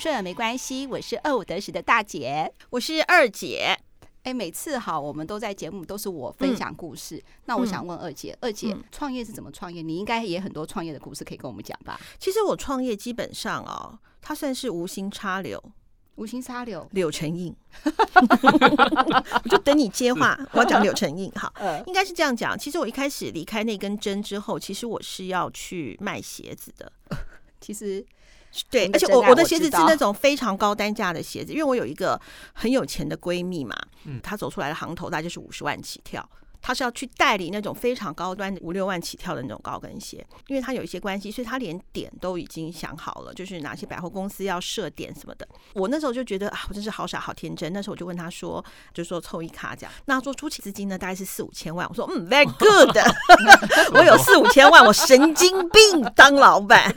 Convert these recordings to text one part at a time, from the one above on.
顺没关系，我是二五得十的大姐，我是二姐。哎，每次哈，我们都在节目都是我分享故事。嗯、那我想问二姐，嗯、二姐创业是怎么创业？你应该也很多创业的故事可以跟我们讲吧？其实我创业基本上哦，它算是无心插柳。无心插柳，柳成荫，我就等你接话。我要讲柳成荫，好，应该是这样讲。其实我一开始离开那根针之后，其实我是要去卖鞋子的。其实，对，而且我我的鞋子是那种非常高单价的鞋子，因为我有一个很有钱的闺蜜嘛，嗯，她走出来的行头大概就是五十万起跳。他是要去代理那种非常高端的五六万起跳的那种高跟鞋，因为他有一些关系，所以他连点都已经想好了，就是哪些百货公司要设点什么的。我那时候就觉得啊，我真是好傻好天真。那时候我就问他说，就说凑一卡这样。那他说初期资金呢，大概是四五千万。我说嗯，very good，我有四五千万，我神经病当老板。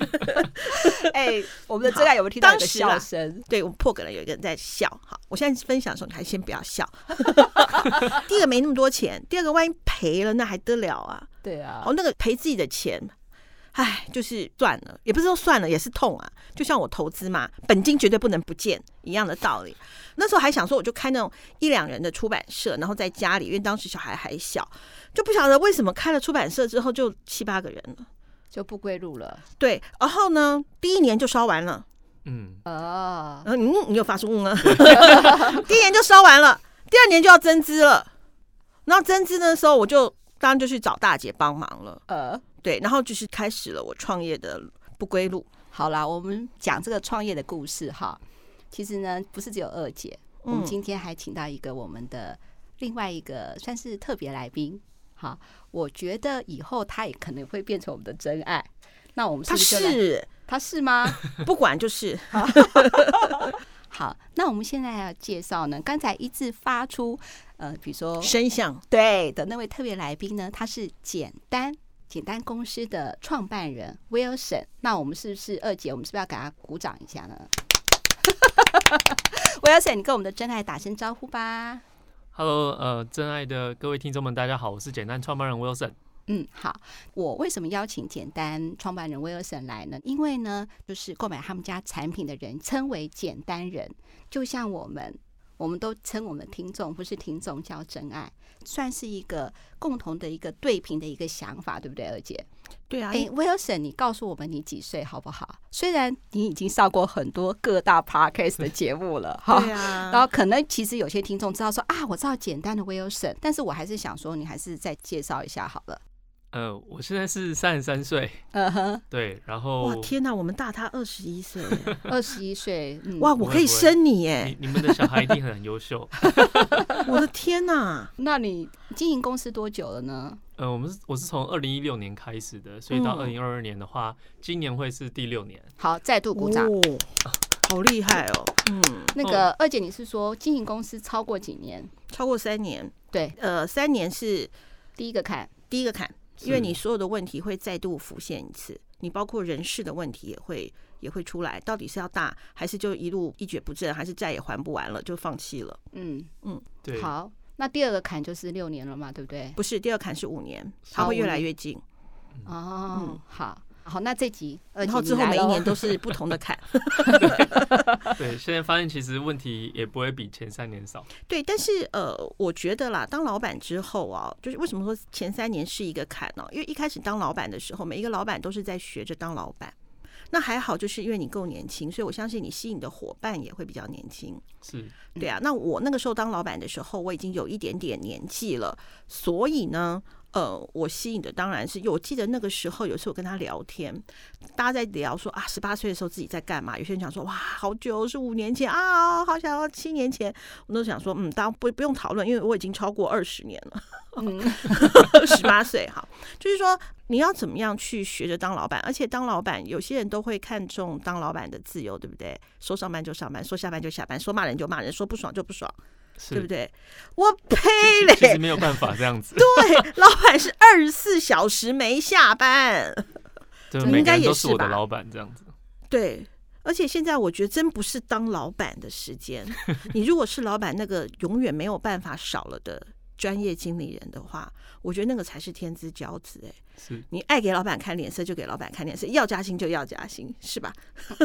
哎、欸，我们的真爱有没有听到一个笑声？对，我们破梗了，有一个人在笑。好，我现在分享的时候，你还先不要笑。第一个没那么多钱，第二个。万一赔了，那还得了啊？对啊，哦，那个赔自己的钱，唉，就是算了，也不是说算了，也是痛啊。就像我投资嘛，本金绝对不能不见一样的道理。那时候还想说，我就开那种一两人的出版社，然后在家里，因为当时小孩还小，就不晓得为什么开了出版社之后就七八个人了，就不归路了。对，然后呢，第一年就烧完了。嗯哦，然后你你有发出嗯啊？第一年就烧完了，第二年就要增资了。然后增资的时候，我就当然就去找大姐帮忙了。呃，对，然后就是开始了我创业的不归路。好啦，我们讲这个创业的故事哈。其实呢，不是只有二姐，我们今天还请到一个我们的另外一个算是特别来宾。好，我觉得以后他也可能会变成我们的真爱。那我们是不是，他是吗？不管就是。好，那我们现在要介绍呢，刚才一直发出呃，比如说声响对的那位特别来宾呢，他是简单简单公司的创办人 Wilson。那我们是不是二姐？我们是不是要给他鼓掌一下呢？Wilson，你跟我们的真爱打声招呼吧。Hello，呃，真爱的各位听众们，大家好，我是简单创办人 Wilson。嗯，好。我为什么邀请简单创办人威尔森来呢？因为呢，就是购买他们家产品的人称为简单人，就像我们，我们都称我们听众不是听众叫真爱，算是一个共同的一个对平的一个想法，对不对，二姐？对啊。哎，威尔森，你告诉我们你几岁好不好？虽然你已经上过很多各大 podcast 的节目了，哈。对啊。然后可能其实有些听众知道说啊，我知道简单的威尔森，但是我还是想说，你还是再介绍一下好了。呃，我现在是三十三岁，嗯哼，对，然后哇，天哪，我们大他二十一岁，二十一岁，哇，我可以生你耶！你你们的小孩一定很优秀 我的天哪！那你经营公司多久了呢？呃，我们是我是从二零一六年开始的，所以到二零二二年的话，今年会是第六年。好，再度鼓掌，好厉害哦！嗯，那个二姐，你是说经营公司超过几年？超过三年？对，呃，三年是第一个坎，第一个坎。因为你所有的问题会再度浮现一次，你包括人事的问题也会也会出来，到底是要大还是就一路一蹶不振，还是债也还不完了就放弃了？嗯嗯，对。好，那第二个坎就是六年了嘛，对不对？不是，第二坎是五年，它会越来越近。哦，嗯，好。好，那这集，然后之后每一年都是不同的坎。对，现在发现其实问题也不会比前三年少。对，但是呃，我觉得啦，当老板之后啊，就是为什么说前三年是一个坎呢？因为一开始当老板的时候，每一个老板都是在学着当老板。那还好，就是因为你够年轻，所以我相信你吸引的伙伴也会比较年轻。是，对啊。那我那个时候当老板的时候，我已经有一点点年纪了，所以呢。呃，我吸引的当然是，我记得那个时候有时候我跟他聊天，大家在聊说啊，十八岁的时候自己在干嘛？有些人讲说哇，好久是五年前啊，好想要七年前。我都想说，嗯，当然不不用讨论，因为我已经超过二十年了，十八岁哈，就是说你要怎么样去学着当老板，而且当老板，有些人都会看重当老板的自由，对不对？说上班就上班，说下班就下班，说骂人就骂人，说不爽就不爽。对不对？我呸嘞！其实没有办法这样子。对，老板是二十四小时没下班，对，应该也是我的老板这样子。对，而且现在我觉得真不是当老板的时间。你如果是老板，那个永远没有办法少了的专业经理人的话，我觉得那个才是天之骄子哎。是你爱给老板看脸色就给老板看脸色，要加薪就要加薪，是吧？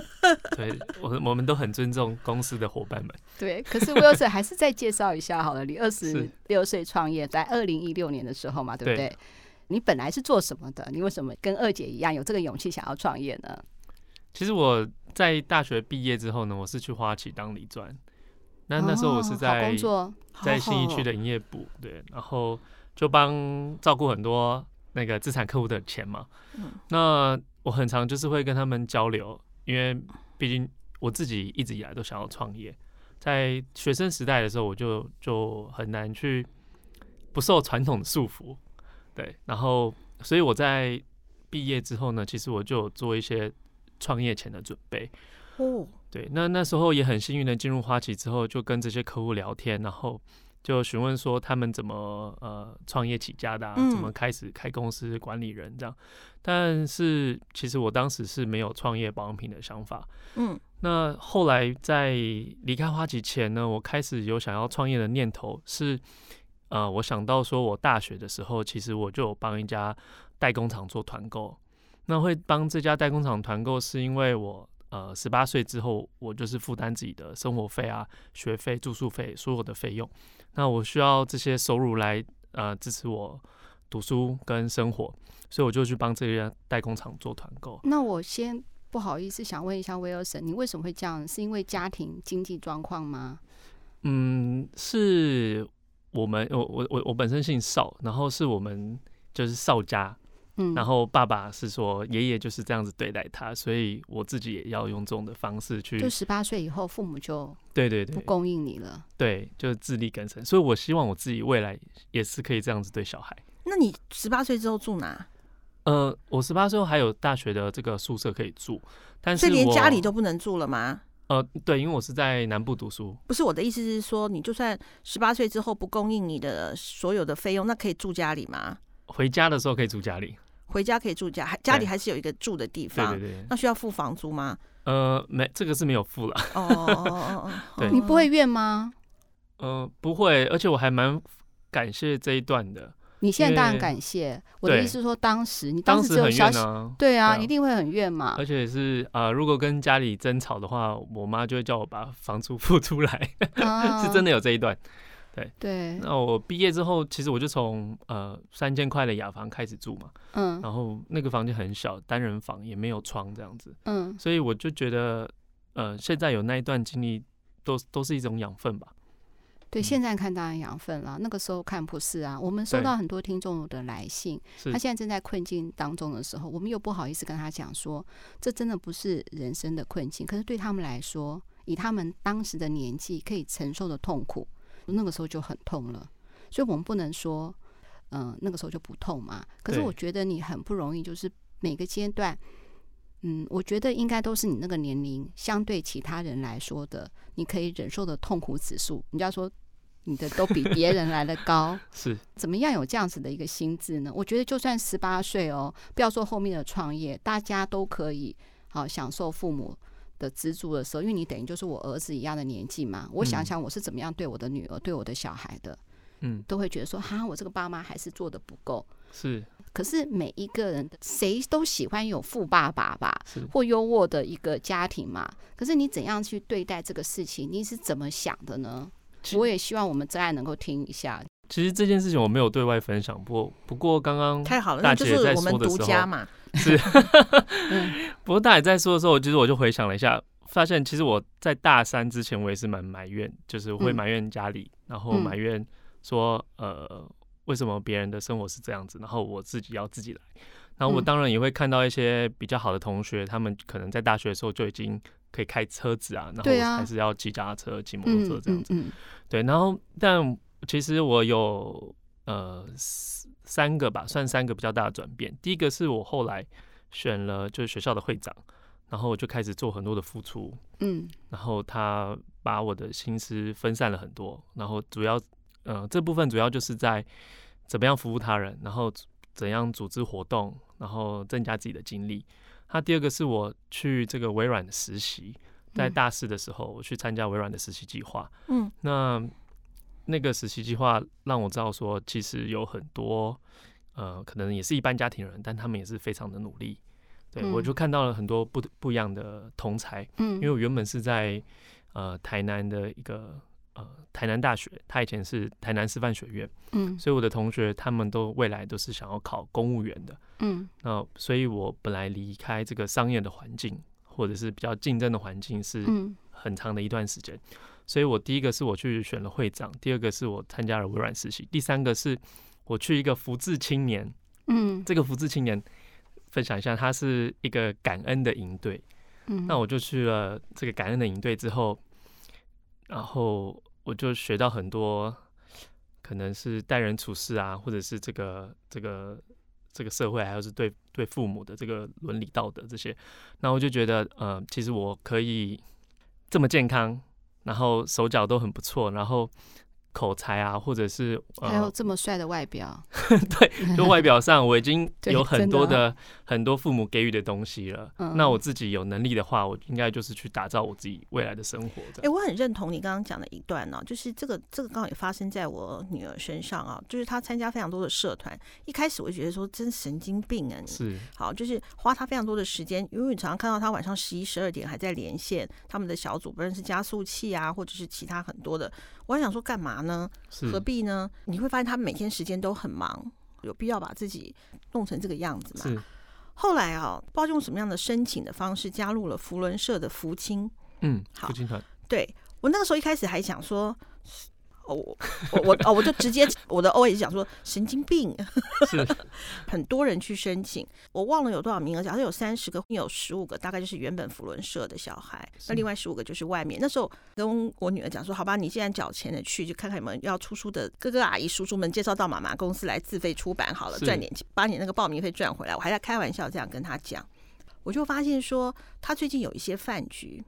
对，我我们都很尊重公司的伙伴们。对，可是 Wilson 还是再介绍一下好了。你二十六岁创业，在二零一六年的时候嘛，对不对？对你本来是做什么的？你为什么跟二姐一样有这个勇气想要创业呢？其实我在大学毕业之后呢，我是去花旗当理专。那那时候我是在、哦、在新义区的营业部，对，然后就帮照顾很多那个资产客户的钱嘛。嗯、那我很常就是会跟他们交流，因为毕竟我自己一直以来都想要创业。在学生时代的时候，我就就很难去不受传统的束缚，对。然后，所以我在毕业之后呢，其实我就有做一些创业前的准备。哦。对，那那时候也很幸运的进入花旗之后，就跟这些客户聊天，然后就询问说他们怎么呃创业起家的、啊，怎么开始开公司管理人这样。但是其实我当时是没有创业保养品的想法。嗯，那后来在离开花旗前呢，我开始有想要创业的念头是，是呃，我想到说我大学的时候，其实我就有帮一家代工厂做团购。那会帮这家代工厂团购，是因为我。呃，十八岁之后，我就是负担自己的生活费啊、学费、住宿费，所有的费用。那我需要这些收入来呃支持我读书跟生活，所以我就去帮这些代工厂做团购。那我先不好意思，想问一下威尔森，你为什么会这样？是因为家庭经济状况吗？嗯，是我们我我我我本身姓邵，然后是我们就是邵家。嗯，然后爸爸是说爷爷就是这样子对待他，所以我自己也要用这种的方式去。就十八岁以后，父母就对对对不供应你了，对，就是自力更生。所以我希望我自己未来也是可以这样子对小孩。那你十八岁之后住哪？呃，我十八岁后还有大学的这个宿舍可以住，但是所以连家里都不能住了吗？呃，对，因为我是在南部读书。不是，我的意思是说，你就算十八岁之后不供应你的所有的费用，那可以住家里吗？回家的时候可以住家里。回家可以住家，还家里还是有一个住的地方。对对对。那需要付房租吗？呃，没，这个是没有付了。哦哦哦 哦。你不会怨吗？呃，不会，而且我还蛮感谢这一段的。你现在当然感谢。我的意思是说，当时你当时只有小小。对啊，一定会很怨嘛。而且是啊，如果跟家里争吵的话，我妈就会叫我把房租付出来。是真的有这一段。对。对，那我毕业之后，其实我就从呃三千块的雅房开始住嘛，嗯，然后那个房间很小，单人房也没有窗这样子，嗯，所以我就觉得，呃，现在有那一段经历，都都是一种养分吧。对，现在看当然养分了，那个时候看不是啊。我们收到很多听众的来信，他现在正在困境当中的时候，我们又不好意思跟他讲说，这真的不是人生的困境，可是对他们来说，以他们当时的年纪可以承受的痛苦。那个时候就很痛了，所以我们不能说，嗯、呃，那个时候就不痛嘛。可是我觉得你很不容易，就是每个阶段，嗯，我觉得应该都是你那个年龄相对其他人来说的，你可以忍受的痛苦指数，你要说你的都比别人来的高，是怎么样有这样子的一个心智呢？我觉得就算十八岁哦，不要说后面的创业，大家都可以好享受父母的资助的时候，因为你等于就是我儿子一样的年纪嘛，我想想我是怎么样对我的女儿、对我的小孩的，嗯，都会觉得说，哈，我这个爸妈还是做的不够。是，可是每一个人谁都喜欢有富爸爸吧，或优渥的一个家庭嘛。可是你怎样去对待这个事情？你是怎么想的呢？我也希望我们真爱能够听一下。其实这件事情我没有对外分享过，不过刚刚太好了，那就是我们独家嘛。是，不过大姐在说的时候，其实我就回想了一下，发现其实我在大三之前，我也是蛮埋怨，就是我会埋怨家里，然后埋怨说，呃，为什么别人的生活是这样子，然后我自己要自己来。然后我当然也会看到一些比较好的同学，他们可能在大学的时候就已经可以开车子啊，然后还是要骑脚踏车、骑摩托车这样子。对，然后但其实我有呃。三个吧，算三个比较大的转变。第一个是我后来选了就是学校的会长，然后我就开始做很多的付出，嗯，然后他把我的心思分散了很多，然后主要，呃，这部分主要就是在怎么样服务他人，然后怎样组织活动，然后增加自己的精力。他第二个是我去这个微软的实习，在大四的时候我去参加微软的实习计划，嗯，那。那个实习计划让我知道说，其实有很多呃，可能也是一般家庭人，但他们也是非常的努力。对、嗯、我就看到了很多不不一样的同才。嗯，因为我原本是在呃台南的一个呃台南大学，他以前是台南师范学院。嗯，所以我的同学他们都未来都是想要考公务员的。嗯，那所以我本来离开这个商业的环境，或者是比较竞争的环境，是很长的一段时间。嗯所以，我第一个是我去选了会长，第二个是我参加了微软实习，第三个是我去一个福智青年，嗯，这个福智青年分享一下，它是一个感恩的营队，嗯，那我就去了这个感恩的营队之后，然后我就学到很多，可能是待人处事啊，或者是这个这个这个社会，还有是对对父母的这个伦理道德这些，那我就觉得，呃，其实我可以这么健康。然后手脚都很不错，然后口才啊，或者是、呃、还有这么帅的外表，对，就外表上我已经有很多的，的很多父母给予的东西了。嗯、那我自己有能力的话，我应该就是去打造我自己未来的生活。哎、欸，我很认同你刚刚讲的一段呢、啊，就是这个这个刚好也发生在我女儿身上啊，就是她参加非常多的社团，一开始我就觉得说真神经病啊，你是好，就是花她非常多的时间，因为你常常看到她晚上十一十二点还在连线他们的小组，不论是加速器啊，或者是其他很多的。我还想说干嘛呢？何必呢？你会发现他每天时间都很忙，有必要把自己弄成这个样子吗？后来啊，不知道用什么样的申请的方式加入了福伦社的福清。嗯，好，福清团。对，我那个时候一开始还想说。我我我哦，我就直接我的 OS 讲说神经病，是 很多人去申请，我忘了有多少名额，假设有三十个，有十五个，大概就是原本福伦社的小孩，那另外十五个就是外面。那时候跟我女儿讲说，好吧，你既然缴钱的去，就看看有没有要出书的哥哥阿姨叔叔们介绍到妈妈公司来自费出版好了，赚点钱，把你那个报名费赚回来。我还在开玩笑这样跟他讲，我就发现说他最近有一些饭局。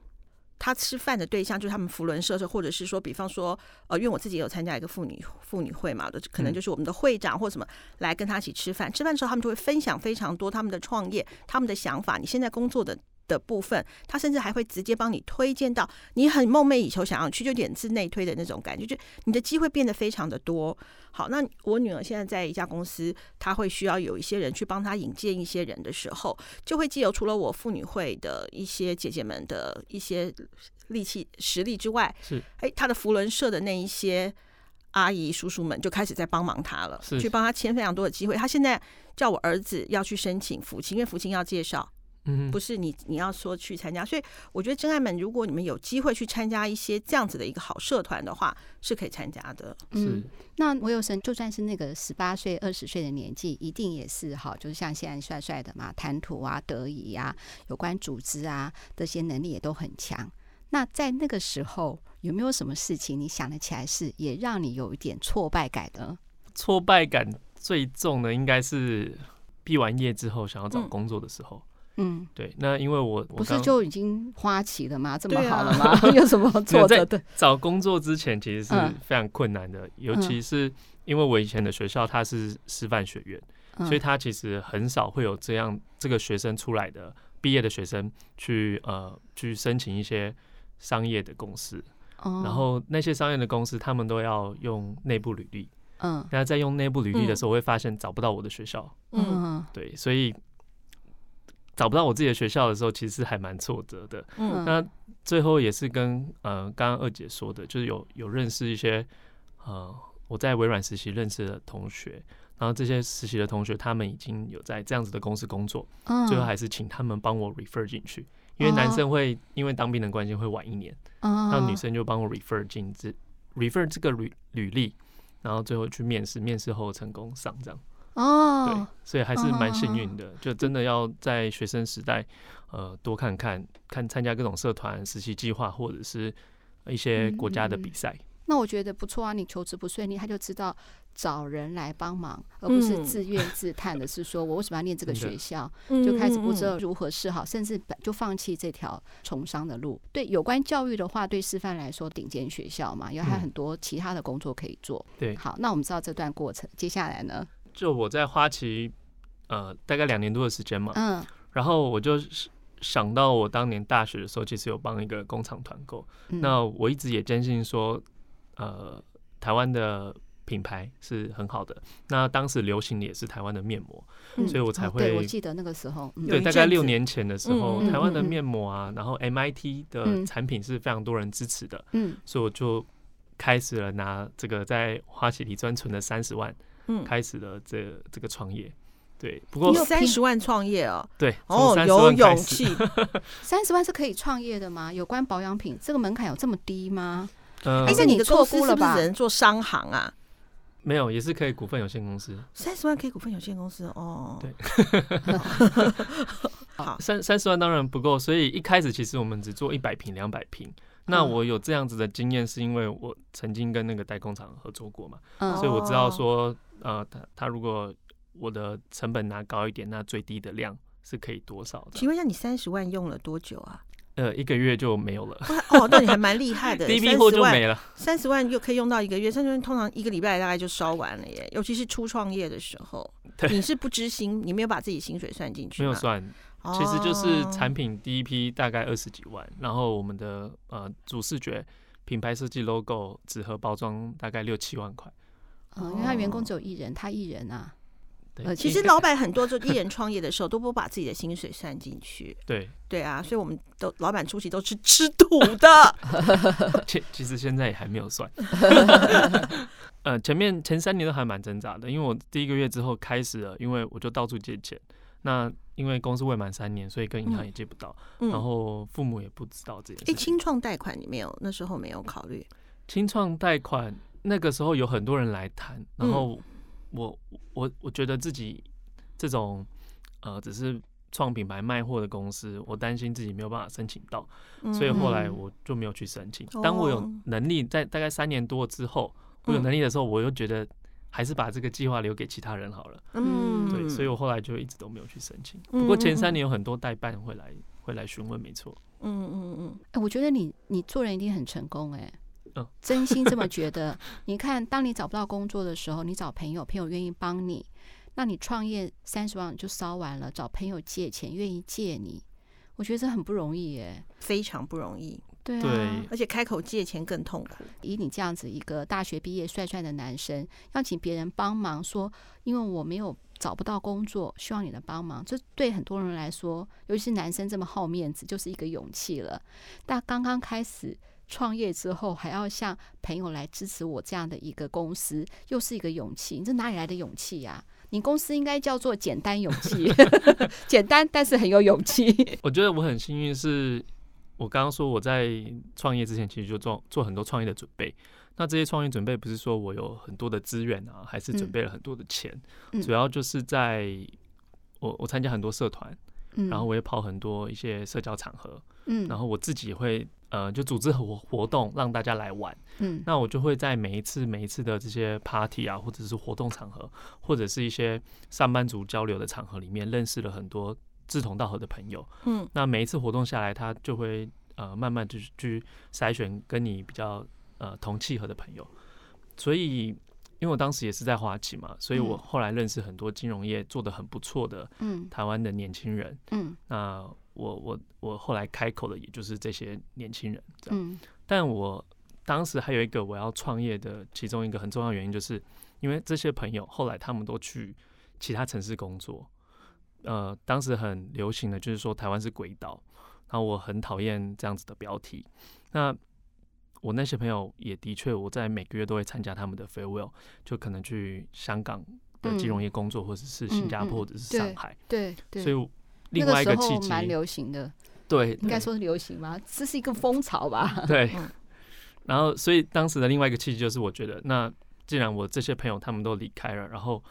他吃饭的对象就是他们福伦社社，或者是说，比方说，呃，因为我自己有参加一个妇女妇女会嘛，可能就是我们的会长或什么来跟他一起吃饭。吃饭的时候，他们就会分享非常多他们的创业、他们的想法。你现在工作的。的部分，他甚至还会直接帮你推荐到你很梦寐以求想要去，就点自内推的那种感觉，就你的机会变得非常的多。好，那我女儿现在在一家公司，她会需要有一些人去帮她引荐一些人的时候，就会借由除了我妇女会的一些姐姐们的一些力气实力之外，是哎，她的福伦社的那一些阿姨叔叔们就开始在帮忙她了，是去帮她签非常多的机会。她现在叫我儿子要去申请福清，因为福清要介绍。嗯，不是你你要说去参加，所以我觉得真爱们，如果你们有机会去参加一些这样子的一个好社团的话，是可以参加的。嗯，那我有神，就算是那个十八岁、二十岁的年纪，一定也是哈，就是像现在帅帅的嘛，谈吐啊、得意啊，有关组织啊这些能力也都很强。那在那个时候，有没有什么事情你想得起来是也让你有一点挫败感的？挫败感最重的应该是毕完业之后想要找工作的时候。嗯嗯，对，那因为我，我不是就已经花旗了吗？这么好了吗？啊、有什么挫折的？找工作之前其实是非常困难的，嗯、尤其是因为我以前的学校它是师范学院，嗯、所以它其实很少会有这样这个学生出来的毕业的学生去呃去申请一些商业的公司，嗯、然后那些商业的公司他们都要用内部履历，嗯，那在用内部履历的时候，我会发现找不到我的学校，嗯，对，所以。找不到我自己的学校的时候，其实还蛮挫折的。嗯，那最后也是跟呃刚刚二姐说的，就是有有认识一些呃我在微软实习认识的同学，然后这些实习的同学他们已经有在这样子的公司工作，嗯，最后还是请他们帮我 refer 进去，因为男生会因为当兵的关系会晚一年，嗯，那女生就帮我 refer 进这 refer 这个履履历，然后最后去面试，面试后成功上这样。哦，对，所以还是蛮幸运的，就真的要在学生时代，呃，多看看看参加各种社团、实习计划，或者是一些国家的比赛。那我觉得不错啊，你求职不顺利，他就知道找人来帮忙，而不是自怨自叹的，是说我为什么要念这个学校，就开始不知道如何是好，甚至就放弃这条从商的路。对，有关教育的话，对师范来说，顶尖学校嘛，因为还有很多其他的工作可以做。对，好，那我们知道这段过程，接下来呢？就我在花旗，呃，大概两年多的时间嘛，嗯，然后我就想到我当年大学的时候，其实有帮一个工厂团购，嗯、那我一直也坚信说，呃，台湾的品牌是很好的。那当时流行的也是台湾的面膜，嗯、所以我才会。哦、对，我记得那个时候，嗯、对，大概六年前的时候，嗯、台湾的面膜啊，然后 MIT 的产品是非常多人支持的，嗯，所以我就开始了拿这个在花旗里专存的三十万，嗯，开始了这这个创业。对，不过三十万创业哦，对，哦，有勇气，三十万是可以创业的吗？有关保养品这个门槛有这么低吗？嗯，而且你的公司是不是只能做商行啊？没有，也是可以股份有限公司。三十万可以股份有限公司哦。对，好，三三十万当然不够，所以一开始其实我们只做一百平、两百平。那我有这样子的经验，是因为我曾经跟那个代工厂合作过嘛，嗯，所以我知道说，呃，他他如果我的成本拿高一点，那最低的量是可以多少的？请问一下，你三十万用了多久啊？呃，一个月就没有了。哦，那你还蛮厉害的，第一批货就没了。三十万又可以用到一个月，三十万通常一个礼拜大概就烧完了耶。尤其是初创业的时候，你是不知薪，你没有把自己薪水算进去？没有算，其实就是产品第一批大概二十几万，然后我们的呃主视觉、品牌设计、logo、纸盒包装大概六七万块。嗯，因为他员工只有一人，他一人啊。呃，其实老板很多就一人创业的时候都不把自己的薪水算进去。对对啊，所以我们都老板初期都是吃土的。其其实现在也还没有算。呃，前面前三年都还蛮挣扎的，因为我第一个月之后开始了，因为我就到处借钱。那因为公司未满三年，所以跟银行也借不到，嗯、然后父母也不知道这件事。哎，清创贷款你没有？那时候没有考虑。清创贷款那个时候有很多人来谈，然后。嗯我我我觉得自己这种呃只是创品牌卖货的公司，我担心自己没有办法申请到，所以后来我就没有去申请。当我有能力，在大概三年多之后，我有能力的时候，我又觉得还是把这个计划留给其他人好了。嗯，对，所以我后来就一直都没有去申请。不过前三年有很多代办会来会来询问，没错。嗯嗯嗯，哎，我觉得你你做人一定很成功，哎。嗯，真心这么觉得。你看，当你找不到工作的时候，你找朋友，朋友愿意帮你。那你创业三十万就烧完了，找朋友借钱，愿意借你，我觉得这很不容易耶，非常不容易。对啊，对，而且开口借钱更痛苦。以你这样子一个大学毕业帅帅的男生，要请别人帮忙，说因为我没有找不到工作，需要你的帮忙，这对很多人来说，尤其是男生这么好面子，就是一个勇气了。但刚刚开始。创业之后还要向朋友来支持我这样的一个公司，又是一个勇气。你这哪里来的勇气呀？你公司应该叫做简单勇气，简单但是很有勇气。我觉得我很幸运，是我刚刚说我在创业之前其实就做做很多创业的准备。那这些创业准备不是说我有很多的资源啊，还是准备了很多的钱，嗯、主要就是在我我参加很多社团，嗯、然后我也跑很多一些社交场合，嗯，然后我自己也会。呃，就组织活活动让大家来玩，嗯，那我就会在每一次每一次的这些 party 啊，或者是活动场合，或者是一些上班族交流的场合里面，认识了很多志同道合的朋友，嗯，那每一次活动下来，他就会呃慢慢就是去筛选跟你比较呃同契合的朋友，所以因为我当时也是在花旗嘛，所以我后来认识很多金融业做的很不错的，嗯，台湾的年轻人，嗯，那。我我我后来开口的也就是这些年轻人，这样。嗯，但我当时还有一个我要创业的其中一个很重要的原因，就是因为这些朋友后来他们都去其他城市工作。呃，当时很流行的就是说台湾是鬼岛，然后我很讨厌这样子的标题。那我那些朋友也的确，我在每个月都会参加他们的 farewell，就可能去香港的金融业工作，或者是新加坡，或者是上海。对对，所以。另外一个契机蛮流行的，对，应该说是流行吗？这是一个风潮吧。对，然后所以当时的另外一个契机就是，我觉得那既然我这些朋友他们都离开了，然后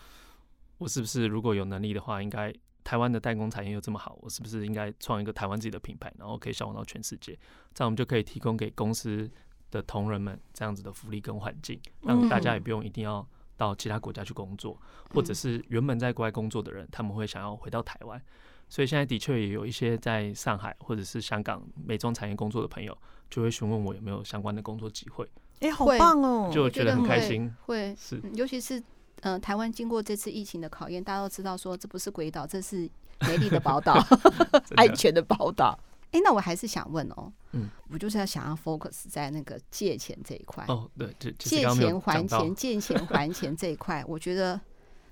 我是不是如果有能力的话，应该台湾的代工产业又这么好，我是不是应该创一个台湾自己的品牌，然后可以销往到全世界？这样我们就可以提供给公司的同仁们这样子的福利跟环境，让大家也不用一定要到其他国家去工作，或者是原本在国外工作的人，他们会想要回到台湾。所以现在的确也有一些在上海或者是香港美妆产业工作的朋友，就会询问我有没有相关的工作机会。哎、欸，好棒哦！就觉得很开心。会是，尤其是呃，台湾经过这次疫情的考验，大家都知道说这不是鬼岛，这是美丽的宝岛，安全的宝岛。哎、欸，那我还是想问哦、喔，嗯，我就是要想要 focus 在那个借钱这一块。哦，对，借借钱还钱，借钱还钱这一块，我觉得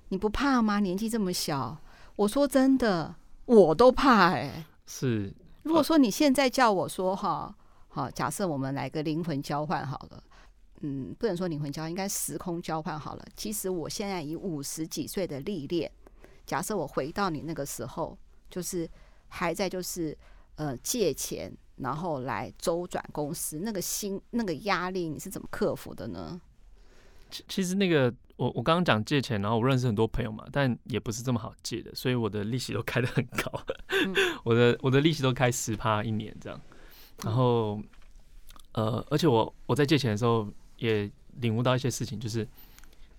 你不怕吗？年纪这么小，我说真的，我都怕哎、欸。是，如果说你现在叫我说哈，好，假设我们来个灵魂交换好了，嗯，不能说灵魂交换，应该时空交换好了。其实我现在以五十几岁的历练，假设我回到你那个时候，就是还在就是。呃，借钱然后来周转公司，那个心那个压力，你是怎么克服的呢？其其实那个我我刚刚讲借钱，然后我认识很多朋友嘛，但也不是这么好借的，所以我的利息都开的很高，嗯、我的我的利息都开十趴一年这样。然后呃，而且我我在借钱的时候也领悟到一些事情，就是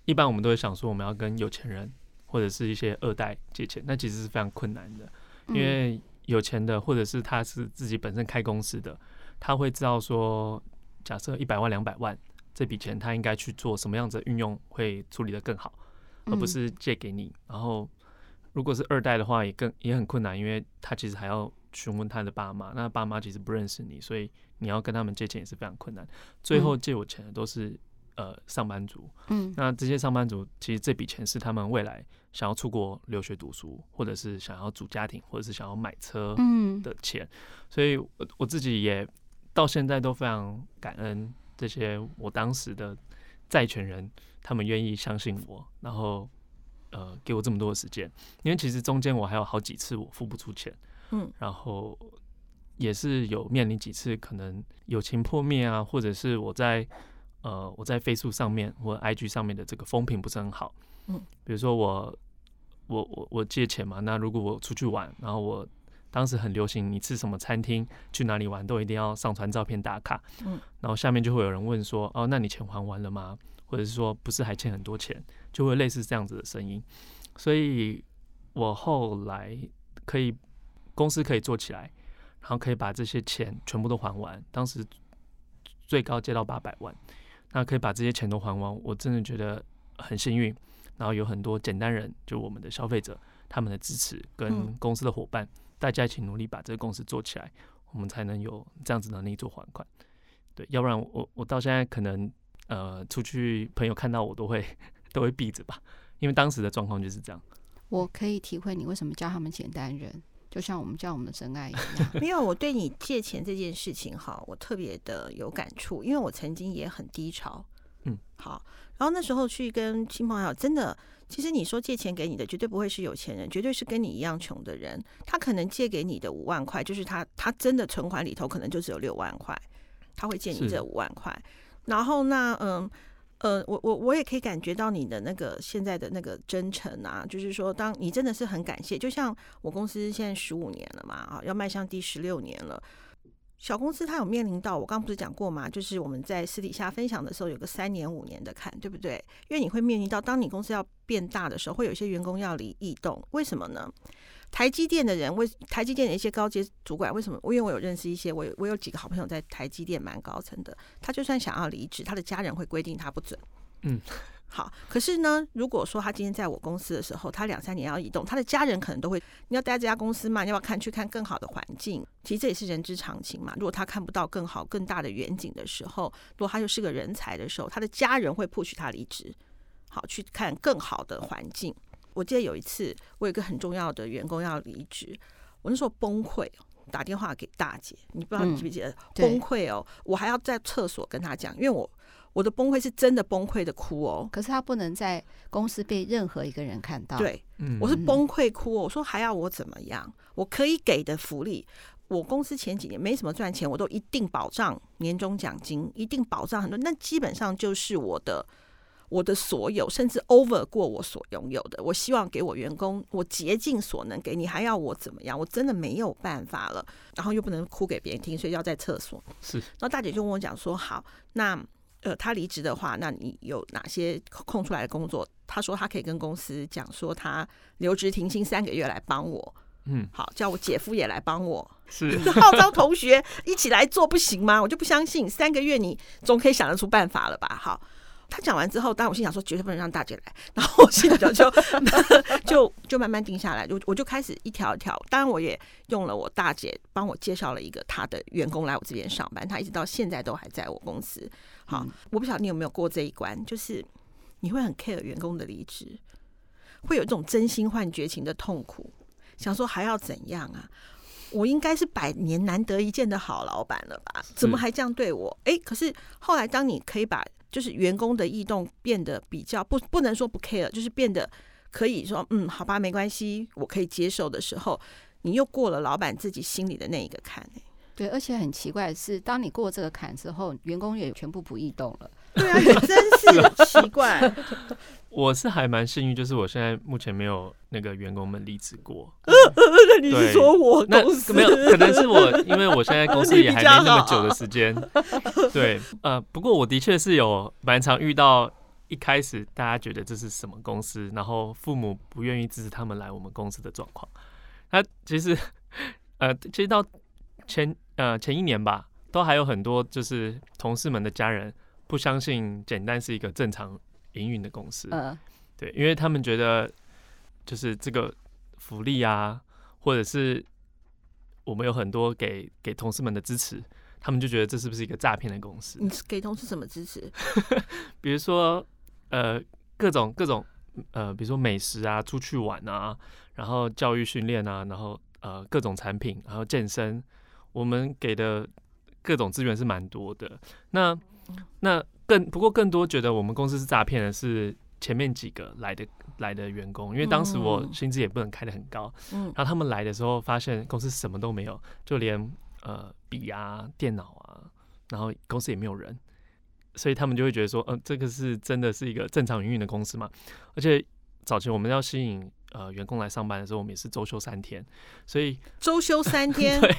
一般我们都会想说我们要跟有钱人或者是一些二代借钱，那其实是非常困难的，因为。有钱的，或者是他是自己本身开公司的，他会知道说，假设一百万、两百万这笔钱，他应该去做什么样子的运用会处理得更好，而不是借给你。然后，如果是二代的话，也更也很困难，因为他其实还要询问他的爸妈，那爸妈其实不认识你，所以你要跟他们借钱也是非常困难。最后借我钱的都是。呃，上班族，嗯，那这些上班族其实这笔钱是他们未来想要出国留学读书，或者是想要组家庭，或者是想要买车，的钱，嗯，所以我我自己也到现在都非常感恩这些我当时的债权人，他们愿意相信我，然后呃给我这么多的时间，因为其实中间我还有好几次我付不出钱，嗯，然后也是有面临几次可能友情破灭啊，或者是我在。呃，我在 Facebook 上面或 IG 上面的这个风评不是很好。嗯，比如说我我我我借钱嘛，那如果我出去玩，然后我当时很流行，你吃什么餐厅，去哪里玩，都一定要上传照片打卡。嗯，然后下面就会有人问说，哦，那你钱还完了吗？或者是说，不是还欠很多钱？就会类似这样子的声音。所以我后来可以公司可以做起来，然后可以把这些钱全部都还完。当时最高借到八百万。那可以把这些钱都还完，我真的觉得很幸运。然后有很多简单人，就我们的消费者，他们的支持跟公司的伙伴，大家一起努力把这个公司做起来，我们才能有这样子能力做还款。对，要不然我我到现在可能呃出去朋友看到我都会 都会避着吧，因为当时的状况就是这样。我可以体会你为什么叫他们简单人。就像我们叫我们的真爱一样，没有，我对你借钱这件事情哈，我特别的有感触，因为我曾经也很低潮，嗯，好，然后那时候去跟亲朋好友，真的，其实你说借钱给你的绝对不会是有钱人，绝对是跟你一样穷的人，他可能借给你的五万块，就是他他真的存款里头可能就只有六万块，他会借你这五万块，然后那嗯。呃，我我我也可以感觉到你的那个现在的那个真诚啊，就是说，当你真的是很感谢，就像我公司现在十五年了嘛，啊，要迈向第十六年了。小公司它有面临到，我刚不是讲过嘛，就是我们在私底下分享的时候，有个三年五年的看，对不对？因为你会面临到，当你公司要变大的时候，会有一些员工要离异动，为什么呢？台积电的人为台积电的一些高阶主管为什么？因为我有认识一些，我有我有几个好朋友在台积电蛮高层的，他就算想要离职，他的家人会规定他不准。嗯，好。可是呢，如果说他今天在我公司的时候，他两三年要移动，他的家人可能都会，你要待在这家公司嘛？你要不要看去看更好的环境？其实这也是人之常情嘛。如果他看不到更好更大的远景的时候，如果他又是个人才的时候，他的家人会 push 他离职，好去看更好的环境。我记得有一次，我有一个很重要的员工要离职，我那时候崩溃，打电话给大姐，你不知道你记不记得？嗯、崩溃哦，我还要在厕所跟他讲，因为我我的崩溃是真的崩溃的哭哦。可是他不能在公司被任何一个人看到。对，我是崩溃哭哦。我说还要我怎么样？我可以给的福利，我公司前几年没什么赚钱，我都一定保障年终奖金，一定保障很多，那基本上就是我的。我的所有，甚至 over 过我所拥有的，我希望给我员工，我竭尽所能给你，还要我怎么样？我真的没有办法了，然后又不能哭给别人听，所以要在厕所。是，然后大姐就跟我讲说：“好，那呃，他离职的话，那你有哪些空出来的工作？”他说他可以跟公司讲说，他留职停薪三个月来帮我。嗯，好，叫我姐夫也来帮我，是 号召同学一起来做不行吗？我就不相信，三个月你总可以想得出办法了吧？好。他讲完之后，当然我心想说绝对不能让大姐来，然后我心里就 就 就就慢慢定下来，就我就开始一条一条。当然我也用了我大姐帮我介绍了一个她的员工来我这边上班，她一直到现在都还在我公司。好，我不晓得你有没有过这一关，就是你会很 care 员工的离职，会有一种真心换绝情的痛苦，想说还要怎样啊？我应该是百年难得一见的好老板了吧？怎么还这样对我？哎，可是后来当你可以把就是员工的异动变得比较不不能说不 care，就是变得可以说嗯，好吧，没关系，我可以接受的时候，你又过了老板自己心里的那一个坎。对，而且很奇怪的是，当你过这个坎之后，员工也全部不异动了。对啊，也真是奇怪。我是还蛮幸运，就是我现在目前没有那个员工们离职过。呃你是说我公司没有？可能是我，因为我现在公司也还没那么久的时间。对，呃，不过我的确是有蛮常遇到，一开始大家觉得这是什么公司，然后父母不愿意支持他们来我们公司的状况。那其实，呃，其实到前呃前一年吧，都还有很多就是同事们的家人不相信简单是一个正常营运的公司。嗯，对，因为他们觉得就是这个福利啊。或者是我们有很多给给同事们的支持，他们就觉得这是不是一个诈骗的公司？你给同事什么支持？比如说呃各种各种呃，比如说美食啊，出去玩啊，然后教育训练啊，然后呃各种产品，然后健身，我们给的各种资源是蛮多的。那那更不过更多觉得我们公司是诈骗的是前面几个来的。来的员工，因为当时我薪资也不能开的很高，嗯，然后他们来的时候发现公司什么都没有，就连呃笔啊、电脑啊，然后公司也没有人，所以他们就会觉得说，嗯、呃，这个是真的是一个正常营运的公司嘛？而且早期我们要吸引呃员工来上班的时候，我们也是周休三天，所以周休三天，对，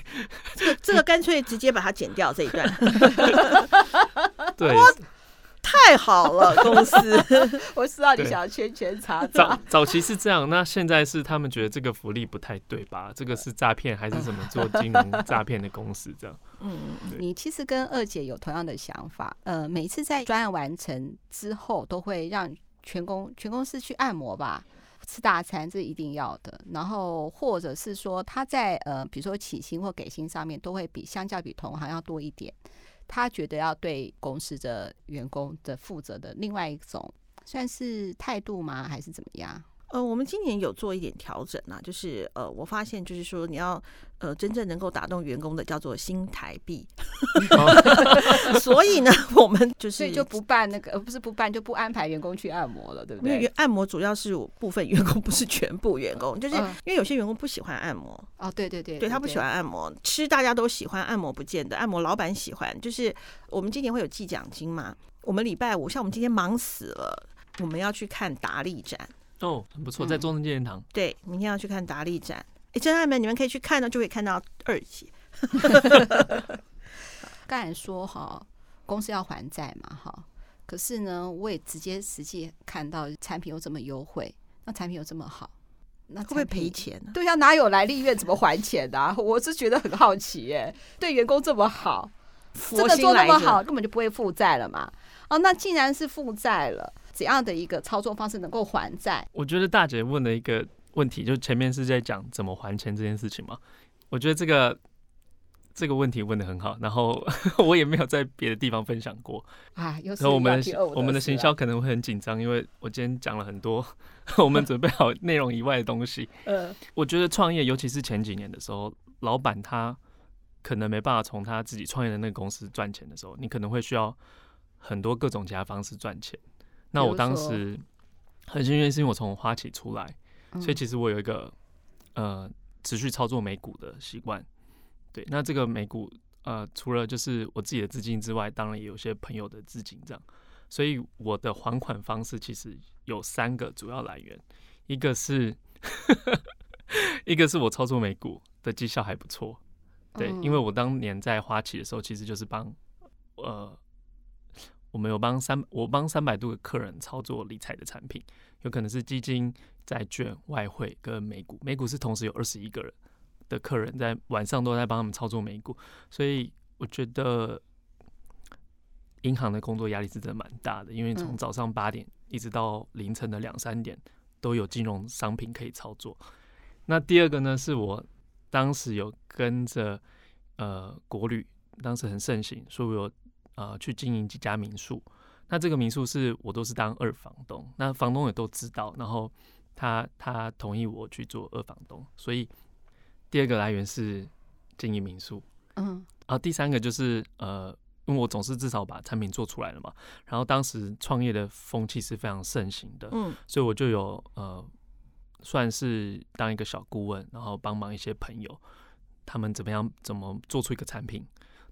这个这个干脆直接把它剪掉这一段，对。太好了，公司，我知道你想要圈圈叉叉。早早期是这样，那现在是他们觉得这个福利不太对吧？这个是诈骗还是什么做金融诈骗的公司这样？嗯，你其实跟二姐有同样的想法。呃，每次在专案完成之后，都会让全公全公司去按摩吧，吃大餐，这一定要的。然后或者是说他在呃，比如说起薪或给薪上面，都会比相较比同行要多一点。他觉得要对公司的员工的负责的另外一种，算是态度吗？还是怎么样？呃，我们今年有做一点调整啊，就是呃，我发现就是说，你要呃真正能够打动员工的叫做新台币，所以呢，我们就是所以就不办那个，呃，不是不办，就不安排员工去按摩了，对不对？因为按摩主要是部分员工，不是全部员工，就是因为有些员工不喜欢按摩哦，对对对，对他不喜欢按摩，吃大家都喜欢，按摩不见得，按摩老板喜欢。就是我们今年会有记奖金嘛，我们礼拜五像我们今天忙死了，我们要去看达利展。哦，很不错，在中正纪念堂。对，明天要去看达利展。哎，真爱们，你们可以去看呢，就可以看到二姐。刚才说哈，公司要还债嘛，哈。可是呢，我也直接实际看到产品又这么优惠，那产品又这么好，那会不会赔钱呢？对呀，哪有来立院怎么还钱的啊？我是觉得很好奇耶。对员工这么好，真的做那么好，根本就不会负债了嘛。哦，那既然是负债了。怎样的一个操作方式能够还债？我觉得大姐问的一个问题，就前面是在讲怎么还钱这件事情嘛。我觉得这个这个问题问的很好，然后 我也没有在别的地方分享过啊。然后我们我们的行销可能会很紧张，因为我今天讲了很多 我们准备好内容以外的东西。呃，我觉得创业，尤其是前几年的时候，老板他可能没办法从他自己创业的那个公司赚钱的时候，你可能会需要很多各种其他方式赚钱。那我当时很幸运，是因为我从花旗出来，所以其实我有一个呃持续操作美股的习惯。对，那这个美股呃，除了就是我自己的资金之外，当然也有些朋友的资金这样。所以我的还款方式其实有三个主要来源，一个是 一个是我操作美股的绩效还不错，对，因为我当年在花旗的时候，其实就是帮呃。我们有帮三，我帮三百度的客人操作理财的产品，有可能是基金、债券、外汇跟美股。美股是同时有二十一个人的客人在晚上都在帮他们操作美股，所以我觉得银行的工作压力是真的蛮大的，因为从早上八点一直到凌晨的两三点都有金融商品可以操作。那第二个呢，是我当时有跟着呃国旅，当时很盛行，所以我有呃去经营几家民宿。那这个民宿是我都是当二房东，那房东也都知道，然后他他同意我去做二房东，所以第二个来源是经营民宿，嗯，然后第三个就是呃，因为我总是至少把产品做出来了嘛，然后当时创业的风气是非常盛行的，嗯，所以我就有呃，算是当一个小顾问，然后帮忙一些朋友，他们怎么样怎么做出一个产品，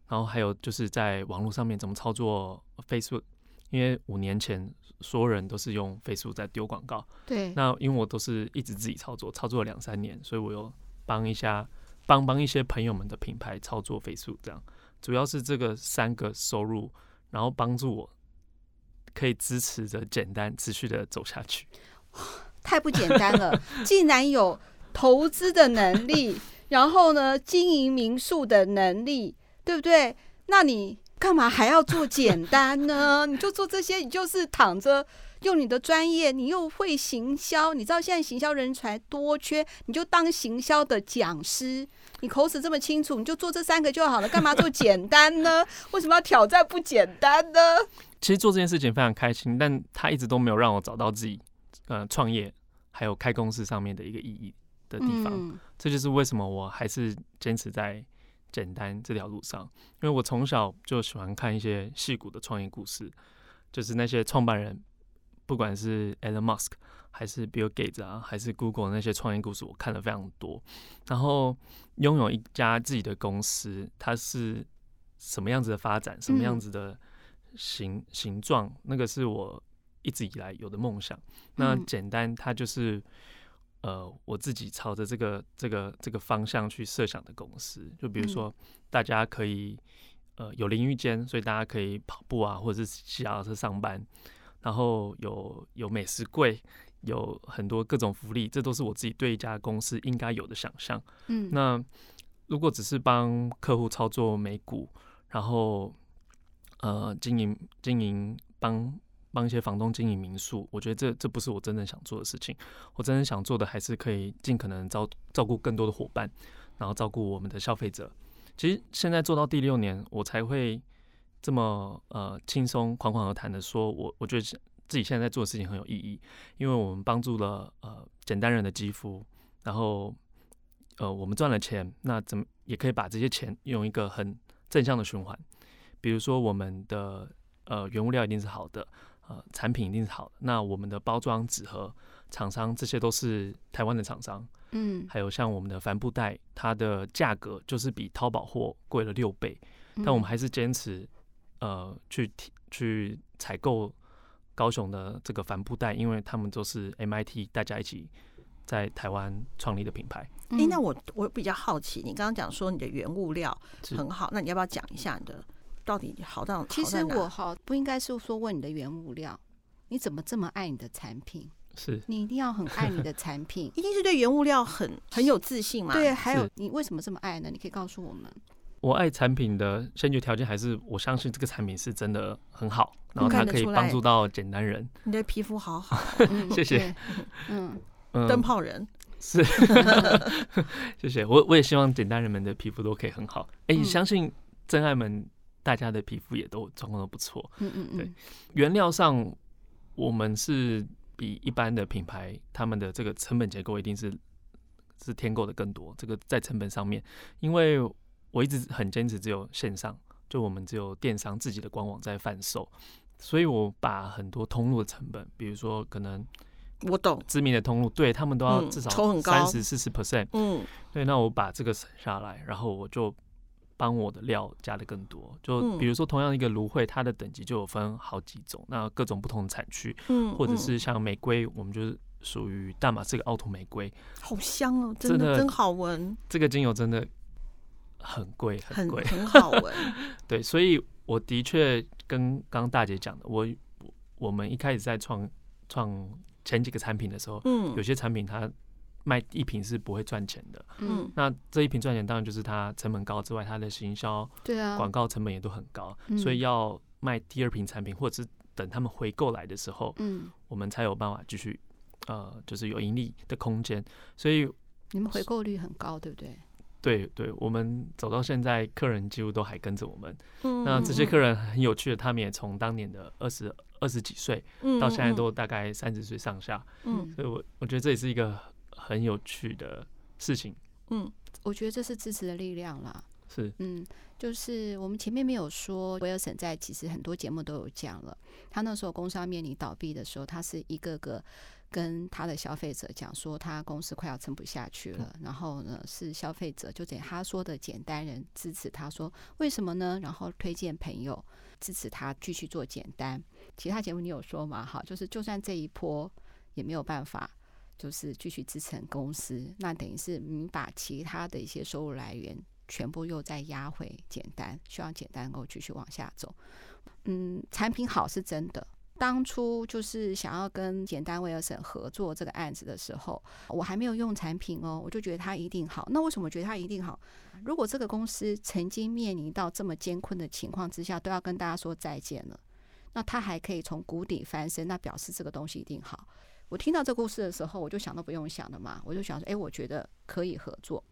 然后还有就是在网络上面怎么操作 Facebook。因为五年前所有人都是用 Facebook 在丢广告，对。那因为我都是一直自己操作，操作了两三年，所以我又帮一下帮帮一些朋友们的品牌操作 Facebook，这样主要是这个三个收入，然后帮助我可以支持着简单持续的走下去。太不简单了，竟然有投资的能力，然后呢，经营民宿的能力，对不对？那你。干嘛还要做简单呢？你就做这些，你就是躺着用你的专业，你又会行销，你知道现在行销人才多缺，你就当行销的讲师，你口齿这么清楚，你就做这三个就好了。干嘛做简单呢？为什么要挑战不简单呢？其实做这件事情非常开心，但他一直都没有让我找到自己呃创业还有开公司上面的一个意义的地方。嗯、这就是为什么我还是坚持在。简单这条路上，因为我从小就喜欢看一些戏骨的创业故事，就是那些创办人，不管是 Elon Musk 还是 Bill Gates 啊，还是 Google 那些创业故事，我看了非常多。然后拥有一家自己的公司，它是什么样子的发展，什么样子的形形状，那个是我一直以来有的梦想。那简单，它就是。呃，我自己朝着这个这个这个方向去设想的公司，就比如说，大家可以呃有淋浴间，所以大家可以跑步啊，或者是骑脚踏车上班，然后有有美食柜，有很多各种福利，这都是我自己对一家公司应该有的想象。嗯，那如果只是帮客户操作美股，然后呃经营经营帮。帮一些房东经营民宿，我觉得这这不是我真正想做的事情。我真正想做的还是可以尽可能照照顾更多的伙伴，然后照顾我们的消费者。其实现在做到第六年，我才会这么呃轻松侃侃而谈的说，我我觉得自己现在在做的事情很有意义，因为我们帮助了呃简单人的肌肤，然后呃我们赚了钱，那怎么也可以把这些钱用一个很正向的循环，比如说我们的呃原物料一定是好的。呃，产品一定是好的。那我们的包装纸盒厂商，这些都是台湾的厂商。嗯，还有像我们的帆布袋，它的价格就是比淘宝货贵了六倍，但我们还是坚持呃去去采购高雄的这个帆布袋，因为他们都是 MIT 大家一起在台湾创立的品牌。哎、欸，那我我比较好奇，你刚刚讲说你的原物料很好，那你要不要讲一下你的？到底好到？其实我哈不应该是说问你的原物料，你怎么这么爱你的产品？是你一定要很爱你的产品，一定是对原物料很很有自信嘛？对，还有你为什么这么爱呢？你可以告诉我们。我爱产品的先决条件还是我相信这个产品是真的很好，然后它可以帮助到简单人。你的皮肤好好，谢谢。嗯，灯泡人是，谢谢。我我也希望简单人们的皮肤都可以很好。哎，你相信真爱们。大家的皮肤也都状况都不错，嗯嗯嗯。对，原料上我们是比一般的品牌，他们的这个成本结构一定是是添购的更多。这个在成本上面，因为我一直很坚持只有线上，就我们只有电商自己的官网在贩售，所以我把很多通路的成本，比如说可能我懂知名的通路，对他们都要至少三十四十 percent，嗯，对，那我把这个省下来，然后我就。帮我的料加的更多，就比如说同样一个芦荟，它的等级就有分好几种，那各种不同的产区，嗯，或者是像玫瑰，我们就是属于大马士革凹凸玫瑰，好香哦，真的真好闻。这个精油真的很贵，很贵，很好闻。对，所以我的确跟刚刚大姐讲的，我我们一开始在创创前几个产品的时候，嗯，有些产品它。卖一瓶是不会赚钱的，嗯，那这一瓶赚钱当然就是它成本高之外，它的行销、对啊，广告成本也都很高，所以要卖第二瓶产品，或者是等他们回购来的时候，嗯，我们才有办法继续呃，就是有盈利的空间。所以你们回购率很高，对不对？对对，我们走到现在，客人几乎都还跟着我们。嗯，那这些客人很有趣的，他们也从当年的二十二十几岁，到现在都大概三十岁上下。嗯，所以我我觉得这也是一个很有趣的事情。嗯，我觉得这是支持的力量啦。是，嗯，就是我们前面没有说，威尔森在其实很多节目都有讲了，他那时候工商面临倒闭的时候，他是一个个。跟他的消费者讲说，他公司快要撑不下去了。然后呢，是消费者就等他说的简单人支持他说，为什么呢？然后推荐朋友支持他继续做简单。其他节目你有说吗？哈，就是就算这一波也没有办法，就是继续支撑公司，那等于是你把其他的一些收入来源全部又再压回简单，希望简单能够继续往下走。嗯，产品好是真的。当初就是想要跟简单威尔森合作这个案子的时候，我还没有用产品哦，我就觉得它一定好。那为什么觉得它一定好？如果这个公司曾经面临到这么艰困的情况之下，都要跟大家说再见了，那它还可以从谷底翻身，那表示这个东西一定好。我听到这故事的时候，我就想都不用想的嘛，我就想说，哎，我觉得可以合作。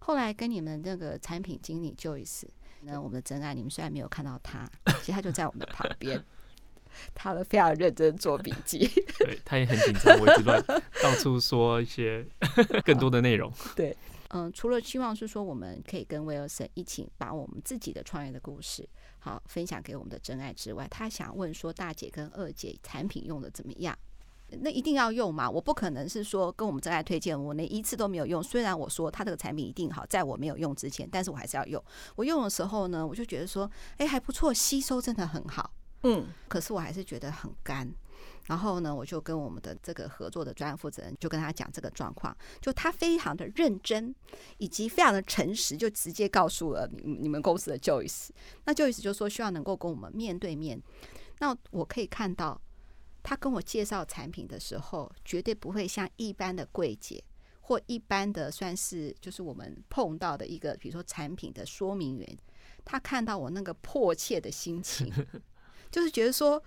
后来跟你们那个产品经理 Joyce，那我们的真爱，你们虽然没有看到他，其实他就在我们的旁边。他都非常认真做笔记，对，他也很紧张，我一直乱到处说一些 更多的内容。对，嗯，除了希望是说我们可以跟威尔森一起把我们自己的创业的故事好分享给我们的真爱之外，他想问说大姐跟二姐产品用的怎么样？那一定要用嘛？我不可能是说跟我们真爱推荐，我连一次都没有用。虽然我说他这个产品一定好，在我没有用之前，但是我还是要用。我用的时候呢，我就觉得说，哎，还不错，吸收真的很好。嗯，可是我还是觉得很干。然后呢，我就跟我们的这个合作的专案负责人就跟他讲这个状况，就他非常的认真，以及非常的诚实，就直接告诉了你你们公司的 Joyce。那 Joyce 就说希望能够跟我们面对面。那我可以看到他跟我介绍产品的时候，绝对不会像一般的柜姐或一般的算是就是我们碰到的一个，比如说产品的说明员，他看到我那个迫切的心情。就是觉得说，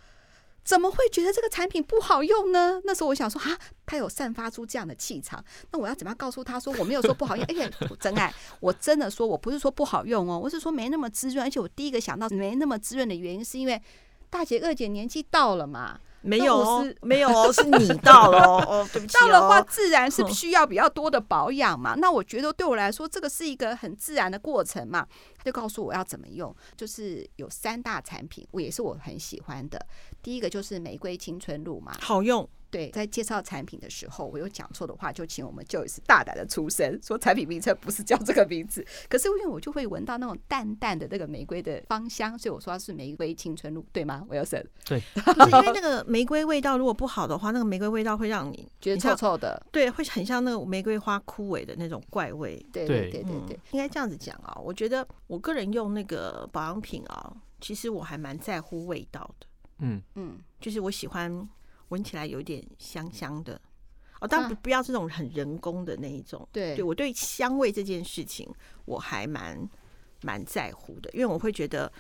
怎么会觉得这个产品不好用呢？那时候我想说，啊，他有散发出这样的气场，那我要怎么样告诉他说我没有说不好用？而且真爱，我真的说我不是说不好用哦，我是说没那么滋润。而且我第一个想到没那么滋润的原因，是因为大姐、二姐年纪到了嘛。没有哦，没有哦，是你到了哦，哦，对不起哦。到了的话，自然是需要比较多的保养嘛。那我觉得对我来说，这个是一个很自然的过程嘛。他就告诉我要怎么用，就是有三大产品，我也是我很喜欢的。第一个就是玫瑰青春露嘛，好用。对，在介绍产品的时候，我有讲错的话，就请我们 Joyce 大胆的出声，说产品名称不是叫这个名字。可是因为我就会闻到那种淡淡的那个玫瑰的芳香，所以我说它是玫瑰青春露，对吗？Wilson，对，是因为那个玫瑰味道如果不好的话，那个玫瑰味道会让你觉得臭臭的，对，会很像那个玫瑰花枯萎的那种怪味。对对对对对，嗯、应该这样子讲啊。我觉得我个人用那个保养品啊，其实我还蛮在乎味道的。嗯嗯，就是我喜欢。闻起来有点香香的哦，当然不不要这种很人工的那一种。对，对我对香味这件事情我还蛮蛮在乎的，因为我会觉得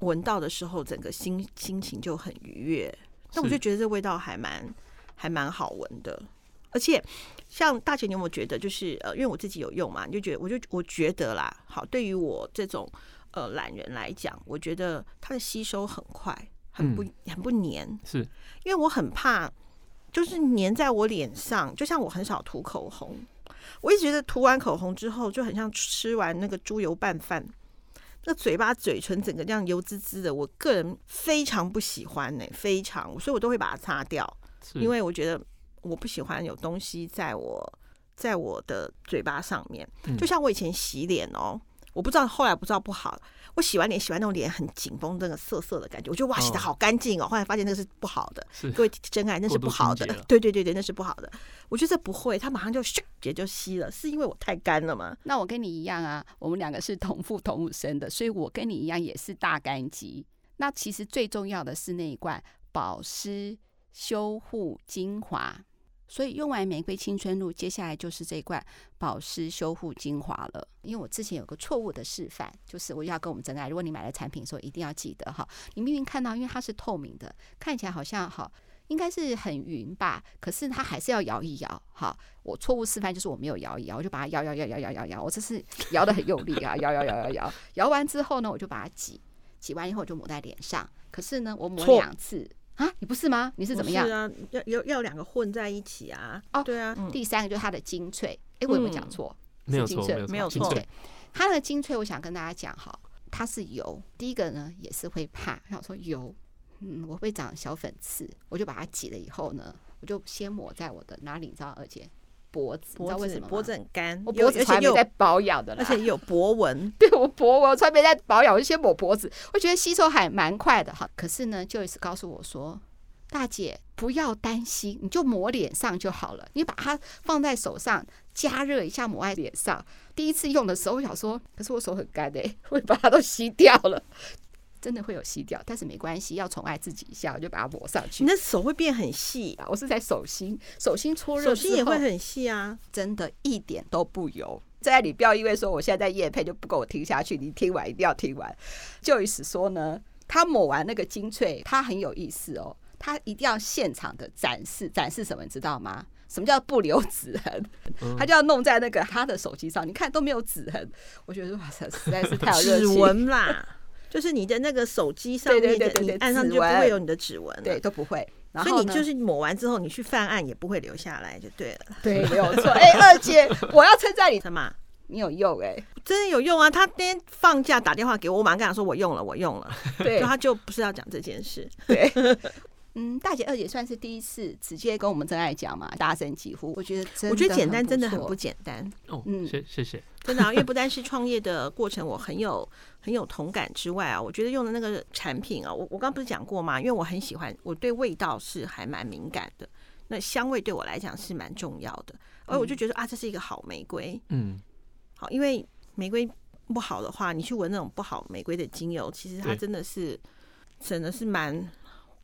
闻到的时候整个心心情就很愉悦。那我就觉得这味道还蛮还蛮好闻的，而且像大姐，你有没有觉得就是呃，因为我自己有用嘛，你就觉得我就我觉得啦，好，对于我这种呃懒人来讲，我觉得它的吸收很快。很不很不黏，是因为我很怕，就是粘在我脸上。就像我很少涂口红，我一直觉得涂完口红之后就很像吃完那个猪油拌饭，那嘴巴嘴唇整个这样油滋滋的。我个人非常不喜欢呢、欸，非常，所以我都会把它擦掉，因为我觉得我不喜欢有东西在我在我的嘴巴上面。就像我以前洗脸哦。我不知道后来不知道不好，我洗完脸喜欢那种脸很紧绷、那个涩涩的感觉，我觉得哇洗的好干净哦。后来发现那个是不好的，各位真爱那是不好的，对对对对，那是不好的。我觉得这不会，它马上就咻也就吸了，是因为我太干了吗？那我跟你一样啊，我们两个是同父同母生的，所以我跟你一样也是大干肌。那其实最重要的是那一罐保湿修护精华。所以用完玫瑰青春露，接下来就是这罐保湿修护精华了。因为我之前有个错误的示范，就是我要跟我们真爱，如果你买了产品的时候，一定要记得哈，你明明看到，因为它是透明的，看起来好像好。应该是很匀吧，可是它还是要摇一摇。好，我错误示范就是我没有摇一摇，我就把它摇摇摇摇摇摇摇，我这是 摇得很用力啊，摇摇摇摇摇，摇完之后呢，我就把它挤，挤完以后我就抹在脸上。可是呢，我抹两次啊，你不是吗？你是怎么样？是啊，要要要两个混在一起啊。哦，对啊。第三个就是它的精粹，哎，我有没有讲错？没有错，没有错。它的精粹，我想跟大家讲哈，它是油。第一个呢，也是会怕，想说油。嗯，我会长小粉刺，我就把它挤了以后呢，我就先抹在我的哪里？你知道，而且脖子，你知道为什么？脖子很干，我脖子还没在保养的，而且也有脖纹。对，我脖纹，我才没在保养，我就先抹脖子。我觉得吸收还蛮快的哈。可是呢，Joyce 告诉我说，大姐不要担心，你就抹脸上就好了。你把它放在手上加热一下，抹在脸上。第一次用的时候，我想说，可是我手很干哎，会把它都吸掉了。真的会有吸掉，但是没关系，要宠爱自己一下，我就把它抹上去。你的手会变很细啊！我是在手心，手心搓热，手心也会很细啊！真的一点都不油。在你不要因为说我现在在夜配就不给我听下去，你听完一定要听完。就意思说呢，他抹完那个精粹，他很有意思哦，他一定要现场的展示，展示什么你知道吗？什么叫不留指痕？他就要弄在那个他的手机上，你看都没有指痕。我觉得哇塞，实在是太有热情。指纹啦。就是你的那个手机上面的，你按上去就不会有你的指纹，对，都不会。所以你就是抹完之后，你去犯案也不会留下来，就对了。对，没有错。哎，二姐，我要称赞你什么？你有用哎，真的有用啊！他今天放假打电话给我，我马上跟他说我用了，我用了。对，他就不是要讲这件事。对。嗯，大姐二姐算是第一次直接跟我们真爱讲嘛，大声疾呼，我觉得真的，我觉得简单真的很不简单哦。嗯，谢谢谢，真的啊，因为不单是创业的过程，我很有很有同感之外啊，我觉得用的那个产品啊，我我刚刚不是讲过吗？因为我很喜欢，我对味道是还蛮敏感的，那香味对我来讲是蛮重要的，而我就觉得啊，这是一个好玫瑰，嗯，好，因为玫瑰不好的话，你去闻那种不好玫瑰的精油，其实它真的是真的是蛮。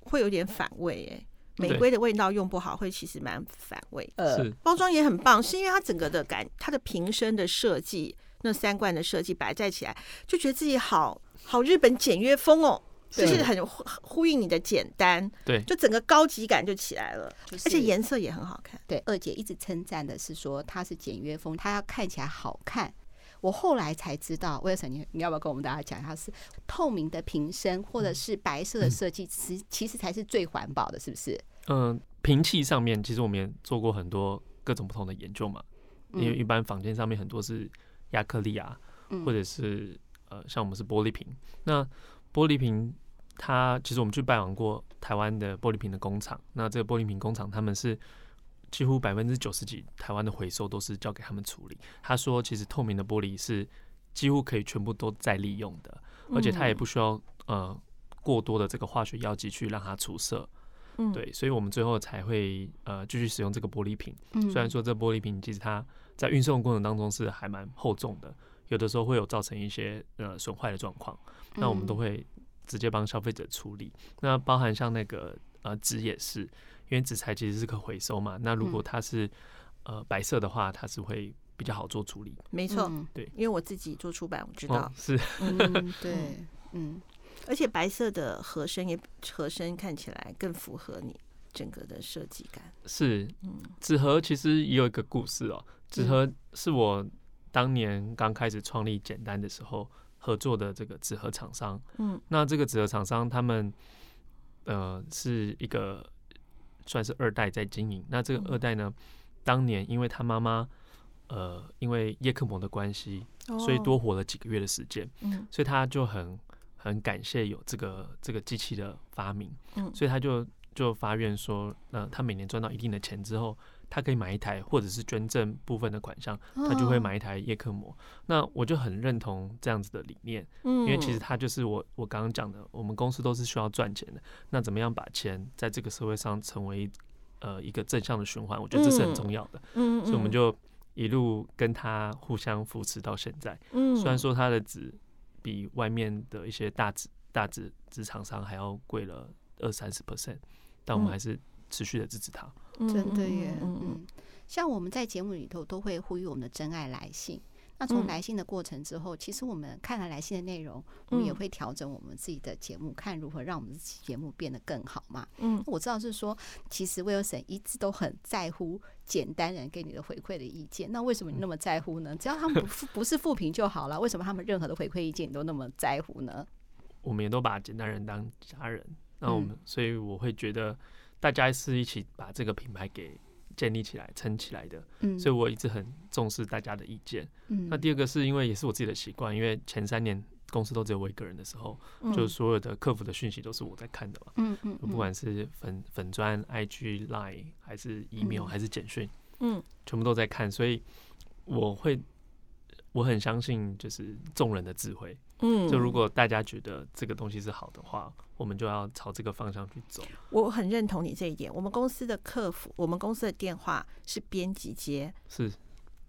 会有点反胃哎，玫瑰的味道用不好会其实蛮反胃。呃，包装也很棒，是因为它整个的感，它的瓶身的设计，那三罐的设计摆在起来，就觉得自己好好日本简约风哦，就是很呼应你的简单，对，就整个高级感就起来了，而且颜色也很好看。对，二姐一直称赞的是说它是简约风，它要看起来好看。我后来才知道，威尔森，你你要不要跟我们大家讲，一下是透明的瓶身或者是白色的设计，其其实才是最环保的，是不是？嗯，瓶器上面其实我们也做过很多各种不同的研究嘛，因为一般房间上面很多是亚克力啊，或者是呃像我们是玻璃瓶。那玻璃瓶它其实我们去拜访过台湾的玻璃瓶的工厂，那这个玻璃瓶工厂他们是。几乎百分之九十几台湾的回收都是交给他们处理。他说，其实透明的玻璃是几乎可以全部都再利用的，而且它也不需要呃过多的这个化学药剂去让它出色。嗯，对，所以我们最后才会呃继续使用这个玻璃瓶。虽然说这玻璃瓶其实它在运送过程当中是还蛮厚重的，有的时候会有造成一些呃损坏的状况，那我们都会直接帮消费者处理。那包含像那个呃纸也是。因为纸材其实是可回收嘛，那如果它是、嗯、呃白色的话，它是会比较好做处理。没错，对，因为我自己做出版，我知道、哦、是，嗯，对，嗯，而且白色的盒身也盒身看起来更符合你整个的设计感。是，嗯，纸盒其实也有一个故事哦。纸盒是我当年刚开始创立简单的时候合作的这个纸盒厂商。嗯，那这个纸盒厂商他们呃是一个。算是二代在经营。那这个二代呢，当年因为他妈妈，呃，因为叶克膜的关系，所以多活了几个月的时间。嗯，所以他就很很感谢有这个这个机器的发明。嗯，所以他就就发愿说，呃，他每年赚到一定的钱之后，他可以买一台，或者是捐赠部分的款项，他就会买一台叶克膜。那我就很认同这样子的理念，因为其实他就是我我刚刚讲的，我们公司都是需要赚钱的。那怎么样把钱在这个社会上成为呃一个正向的循环？我觉得这是很重要的。嗯，所以我们就一路跟他互相扶持到现在。嗯，虽然说他的纸比外面的一些大纸大纸纸厂商还要贵了二三十 percent，但我们还是持续的支持他。真的耶，嗯，像我们在节目里头都会呼吁我们的真爱来信。那从来信的过程之后，嗯、其实我们看了来信的内容，我们也会调整我们自己的节目，嗯、看如何让我们自己节目变得更好嘛。嗯，我知道是说，其实威尔森一直都很在乎简单人给你的回馈的意见。那为什么你那么在乎呢？只要他们不不是负评就好了，为什么他们任何的回馈意见你都那么在乎呢？我们也都把简单人当家人，那我们、嗯、所以我会觉得大家是一起把这个品牌给。建立起来、撑起来的，嗯，所以我一直很重视大家的意见。嗯，那第二个是因为也是我自己的习惯，因为前三年公司都只有我一个人的时候，嗯、就是所有的客服的讯息都是我在看的嘛。嗯嗯，不管是粉粉砖、IG、Line 还是 email、嗯、还是简讯，嗯，全部都在看，所以我会我很相信就是众人的智慧。嗯，就如果大家觉得这个东西是好的话，我们就要朝这个方向去走。我很认同你这一点。我们公司的客服，我们公司的电话是编辑接，是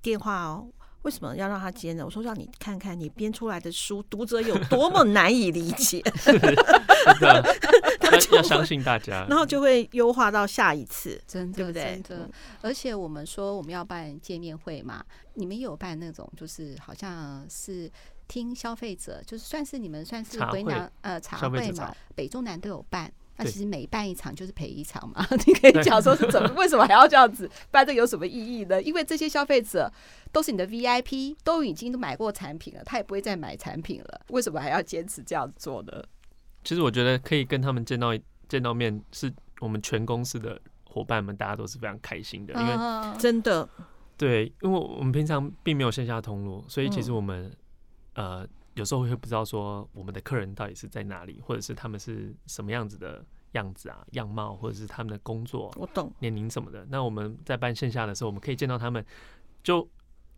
电话哦。为什么要让他接呢？我说让你看看你编出来的书，读者有多么难以理解。他就要相信大家，然后就会优化到下一次，真的对不对？真的。而且我们说我们要办见面会嘛，你们有办那种，就是好像是。听消费者就是算是你们算是回南呃茶会嘛，北中南都有办。那其实每办一场就是赔一场嘛。你可以讲说是怎么 为什么还要这样子办？这个有什么意义呢？因为这些消费者都是你的 VIP，都已经都买过产品了，他也不会再买产品了。为什么还要坚持这样子做呢？其实我觉得可以跟他们见到见到面，是我们全公司的伙伴们，大家都是非常开心的，因为真的对，因为我们平常并没有线下通路，所以其实我们、嗯。呃，有时候会不知道说我们的客人到底是在哪里，或者是他们是什么样子的样子啊、样貌，或者是他们的工作、我懂年龄什么的。那我们在办线下的时候，我们可以见到他们，就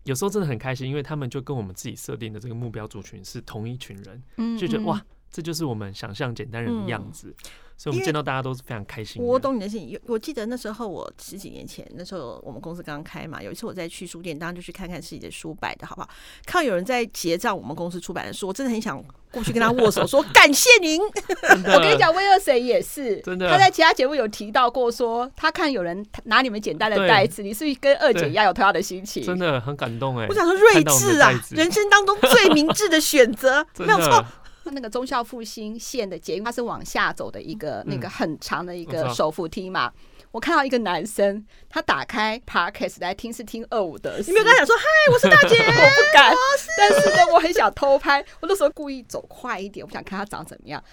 有时候真的很开心，因为他们就跟我们自己设定的这个目标族群是同一群人，嗯嗯就觉得哇，这就是我们想象简单人的样子。嗯所以我们见到大家都是非常开心。我懂你的心。我记得那时候我十几年前，那时候我们公司刚开嘛，有一次我在去书店，当然就去看看自己的书摆的好不好。看到有人在结账我们公司出版的书，我真的很想过去跟他握手，说 感谢您。我跟你讲，威尔森也是，真的。他在其他节目有提到过说，说他看有人拿你们简单的袋子，你是不是跟二姐一样有同样的心情？真的很感动哎。我想说睿智啊，人生当中最明智的选择，没有错。那个忠孝复兴线的捷运，它是往下走的一个那个很长的一个手扶梯嘛。我看到一个男生，他打开 Podcast 来听，是听二五的。你没有跟他讲说嗨，我是大姐，我不敢。但是呢，我很想偷拍。我那时候故意走快一点，我想看他长怎么样。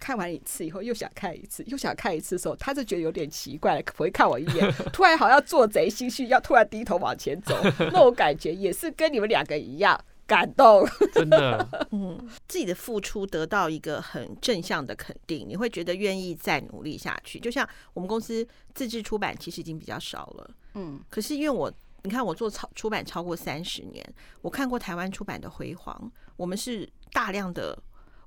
看完一次以后，又想看一次，又想看一次的时候，他就觉得有点奇怪，可不会看我一眼？突然好像做贼心虚，要突然低头往前走，那种感觉也是跟你们两个一样。感动，真的，嗯，自己的付出得到一个很正向的肯定，你会觉得愿意再努力下去。就像我们公司自制出版其实已经比较少了，嗯，可是因为我，你看我做超出版超过三十年，我看过台湾出版的辉煌，我们是大量的。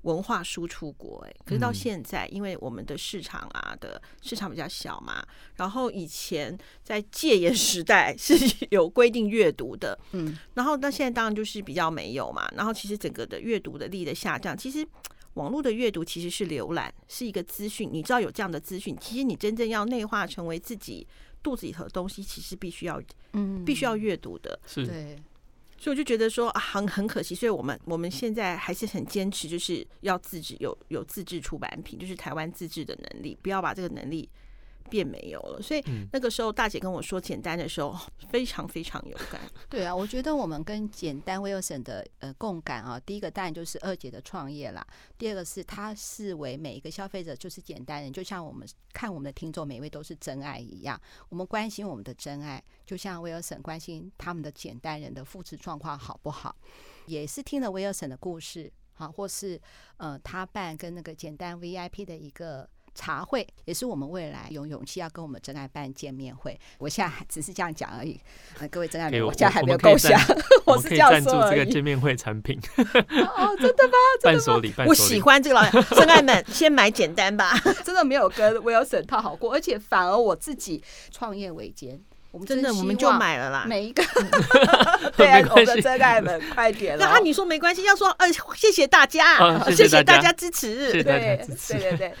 文化输出国，哎，可是到现在，因为我们的市场啊的市场比较小嘛，然后以前在戒严时代 是有规定阅读的，嗯，然后那现在当然就是比较没有嘛，然后其实整个的阅读的力的下降，其实网络的阅读其实是浏览，是一个资讯，你知道有这样的资讯，其实你真正要内化成为自己肚子里头的东西，其实必须要，嗯，必须要阅读的，是，对。所以我就觉得说啊，很很可惜，所以我们我们现在还是很坚持，就是要自制，有有自制出版品，就是台湾自制的能力，不要把这个能力。变没有了，所以那个时候大姐跟我说简单的时候，非常非常有感。对啊，我觉得我们跟简单威尔森的呃共感啊，第一个当然就是二姐的创业啦，第二个是她视为每一个消费者就是简单人，就像我们看我们的听众每一位都是真爱一样，我们关心我们的真爱，就像威尔森关心他们的简单人的复制状况好不好，也是听了威尔森的故事，好，或是呃他办跟那个简单 VIP 的一个。茶会也是我们未来有勇气要跟我们真爱办见面会。我现在还只是这样讲而已，各位真爱们，我现在还没有构想，我是这样说而已。这个见面会产品 哦，真的吗？伴手礼，我喜欢这个老真爱们，先买简单吧。真的没有跟威尔森套好过，而且反而我自己创业维艰，我们真的我们就买了啦。每一个对啊，我们的真爱们，快点了。那你说没关系，要说呃，谢谢大家，谢谢大家支持，谢谢大家支持，对对对。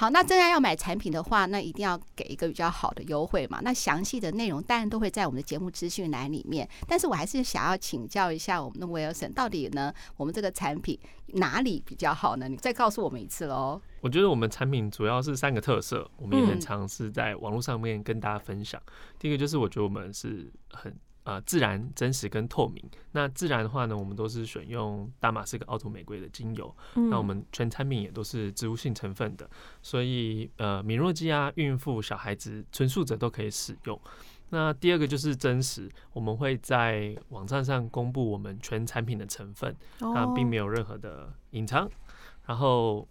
好，那真的要买产品的话，那一定要给一个比较好的优惠嘛。那详细的内容当然都会在我们的节目资讯栏里面。但是我还是想要请教一下我们的 Wilson，到底呢，我们这个产品哪里比较好呢？你再告诉我们一次喽。我觉得我们产品主要是三个特色，我们也很尝试在网络上面跟大家分享。嗯、第一个就是我觉得我们是很。呃，自然、真实跟透明。那自然的话呢，我们都是选用大马士革、凹凸玫瑰的精油。嗯、那我们全产品也都是植物性成分的，所以呃，敏弱肌啊、孕妇、小孩子、纯素者都可以使用。那第二个就是真实，我们会在网站上公布我们全产品的成分，哦、那并没有任何的隐藏。然后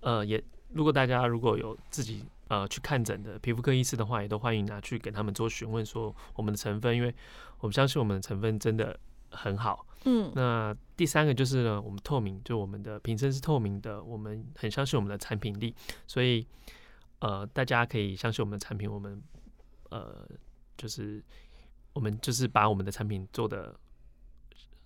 呃，也如果大家如果有自己。呃，去看诊的皮肤科医师的话，也都欢迎拿去给他们做询问，说我们的成分，因为我们相信我们的成分真的很好。嗯，那第三个就是呢，我们透明，就我们的瓶身是透明的，我们很相信我们的产品力，所以呃，大家可以相信我们的产品，我们呃，就是我们就是把我们的产品做的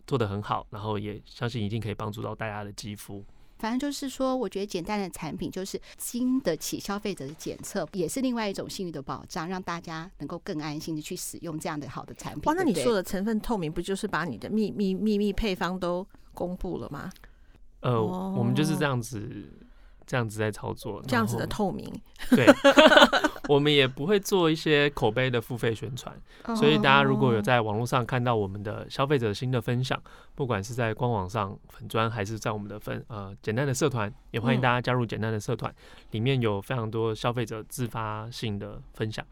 做的很好，然后也相信一定可以帮助到大家的肌肤。反正就是说，我觉得简单的产品就是经得起消费者的检测，也是另外一种信誉的保障，让大家能够更安心的去使用这样的好的产品。哇，那你说的成分透明，不就是把你的秘密秘密配方都公布了吗？呃，哦、我们就是这样子。这样子在操作，这样子的透明，对，我们也不会做一些口碑的付费宣传，所以大家如果有在网络上看到我们的消费者新的分享，不管是在官网上粉砖，还是在我们的分呃简单的社团，也欢迎大家加入简单的社团，里面有非常多消费者自发性的分享。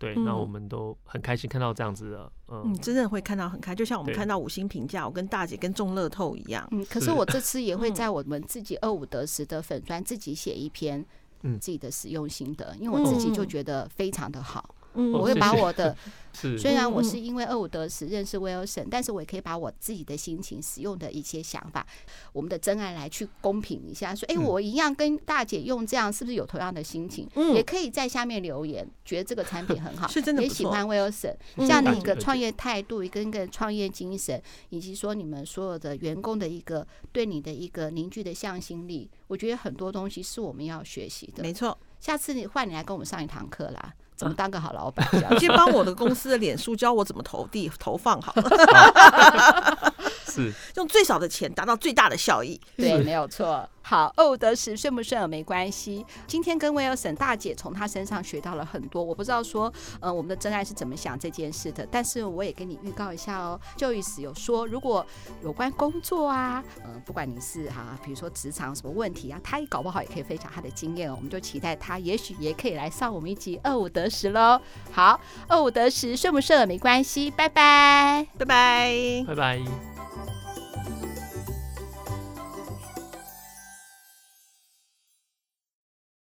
对，那我们都很开心看到这样子的，嗯，嗯，真的会看到很开，就像我们看到五星评价，我跟大姐跟中乐透一样。嗯，可是我这次也会在我们自己二五得十的粉砖自己写一篇，嗯，自己的使用心得，因为我自己就觉得非常的好。嗯，我会把我的，虽然我是因为二五得十认识 Wilson，但是我也可以把我自己的心情、使用的一些想法，我们的真爱来去公平一下，说，哎，我一样跟大姐用这样，是不是有同样的心情？嗯，也可以在下面留言，觉得这个产品很好，是真的也喜欢 Wilson 这样的一个创业态度，跟一个创业精神，以及说你们所有的员工的一个对你的一个凝聚的向心力，我觉得很多东西是我们要学习的。没错，下次你换你来跟我们上一堂课啦。怎么当个好老板？你先帮我的公司的脸书教我怎么投递投放好了。是用最少的钱达到最大的效益。对，没有错。好，二五得十顺不顺耳没关系。今天跟 Wilson 大姐从她身上学到了很多。我不知道说，呃，我们的真爱是怎么想这件事的。但是我也跟你预告一下哦，Joyce 有说，如果有关工作啊，呃，不管你是哈、啊，比如说职场什么问题啊，她搞不好也可以分享她的经验哦。我们就期待她，也许也可以来上我们一集二五得十喽。好，二五得十顺不顺耳没关系。拜拜，拜拜，拜拜。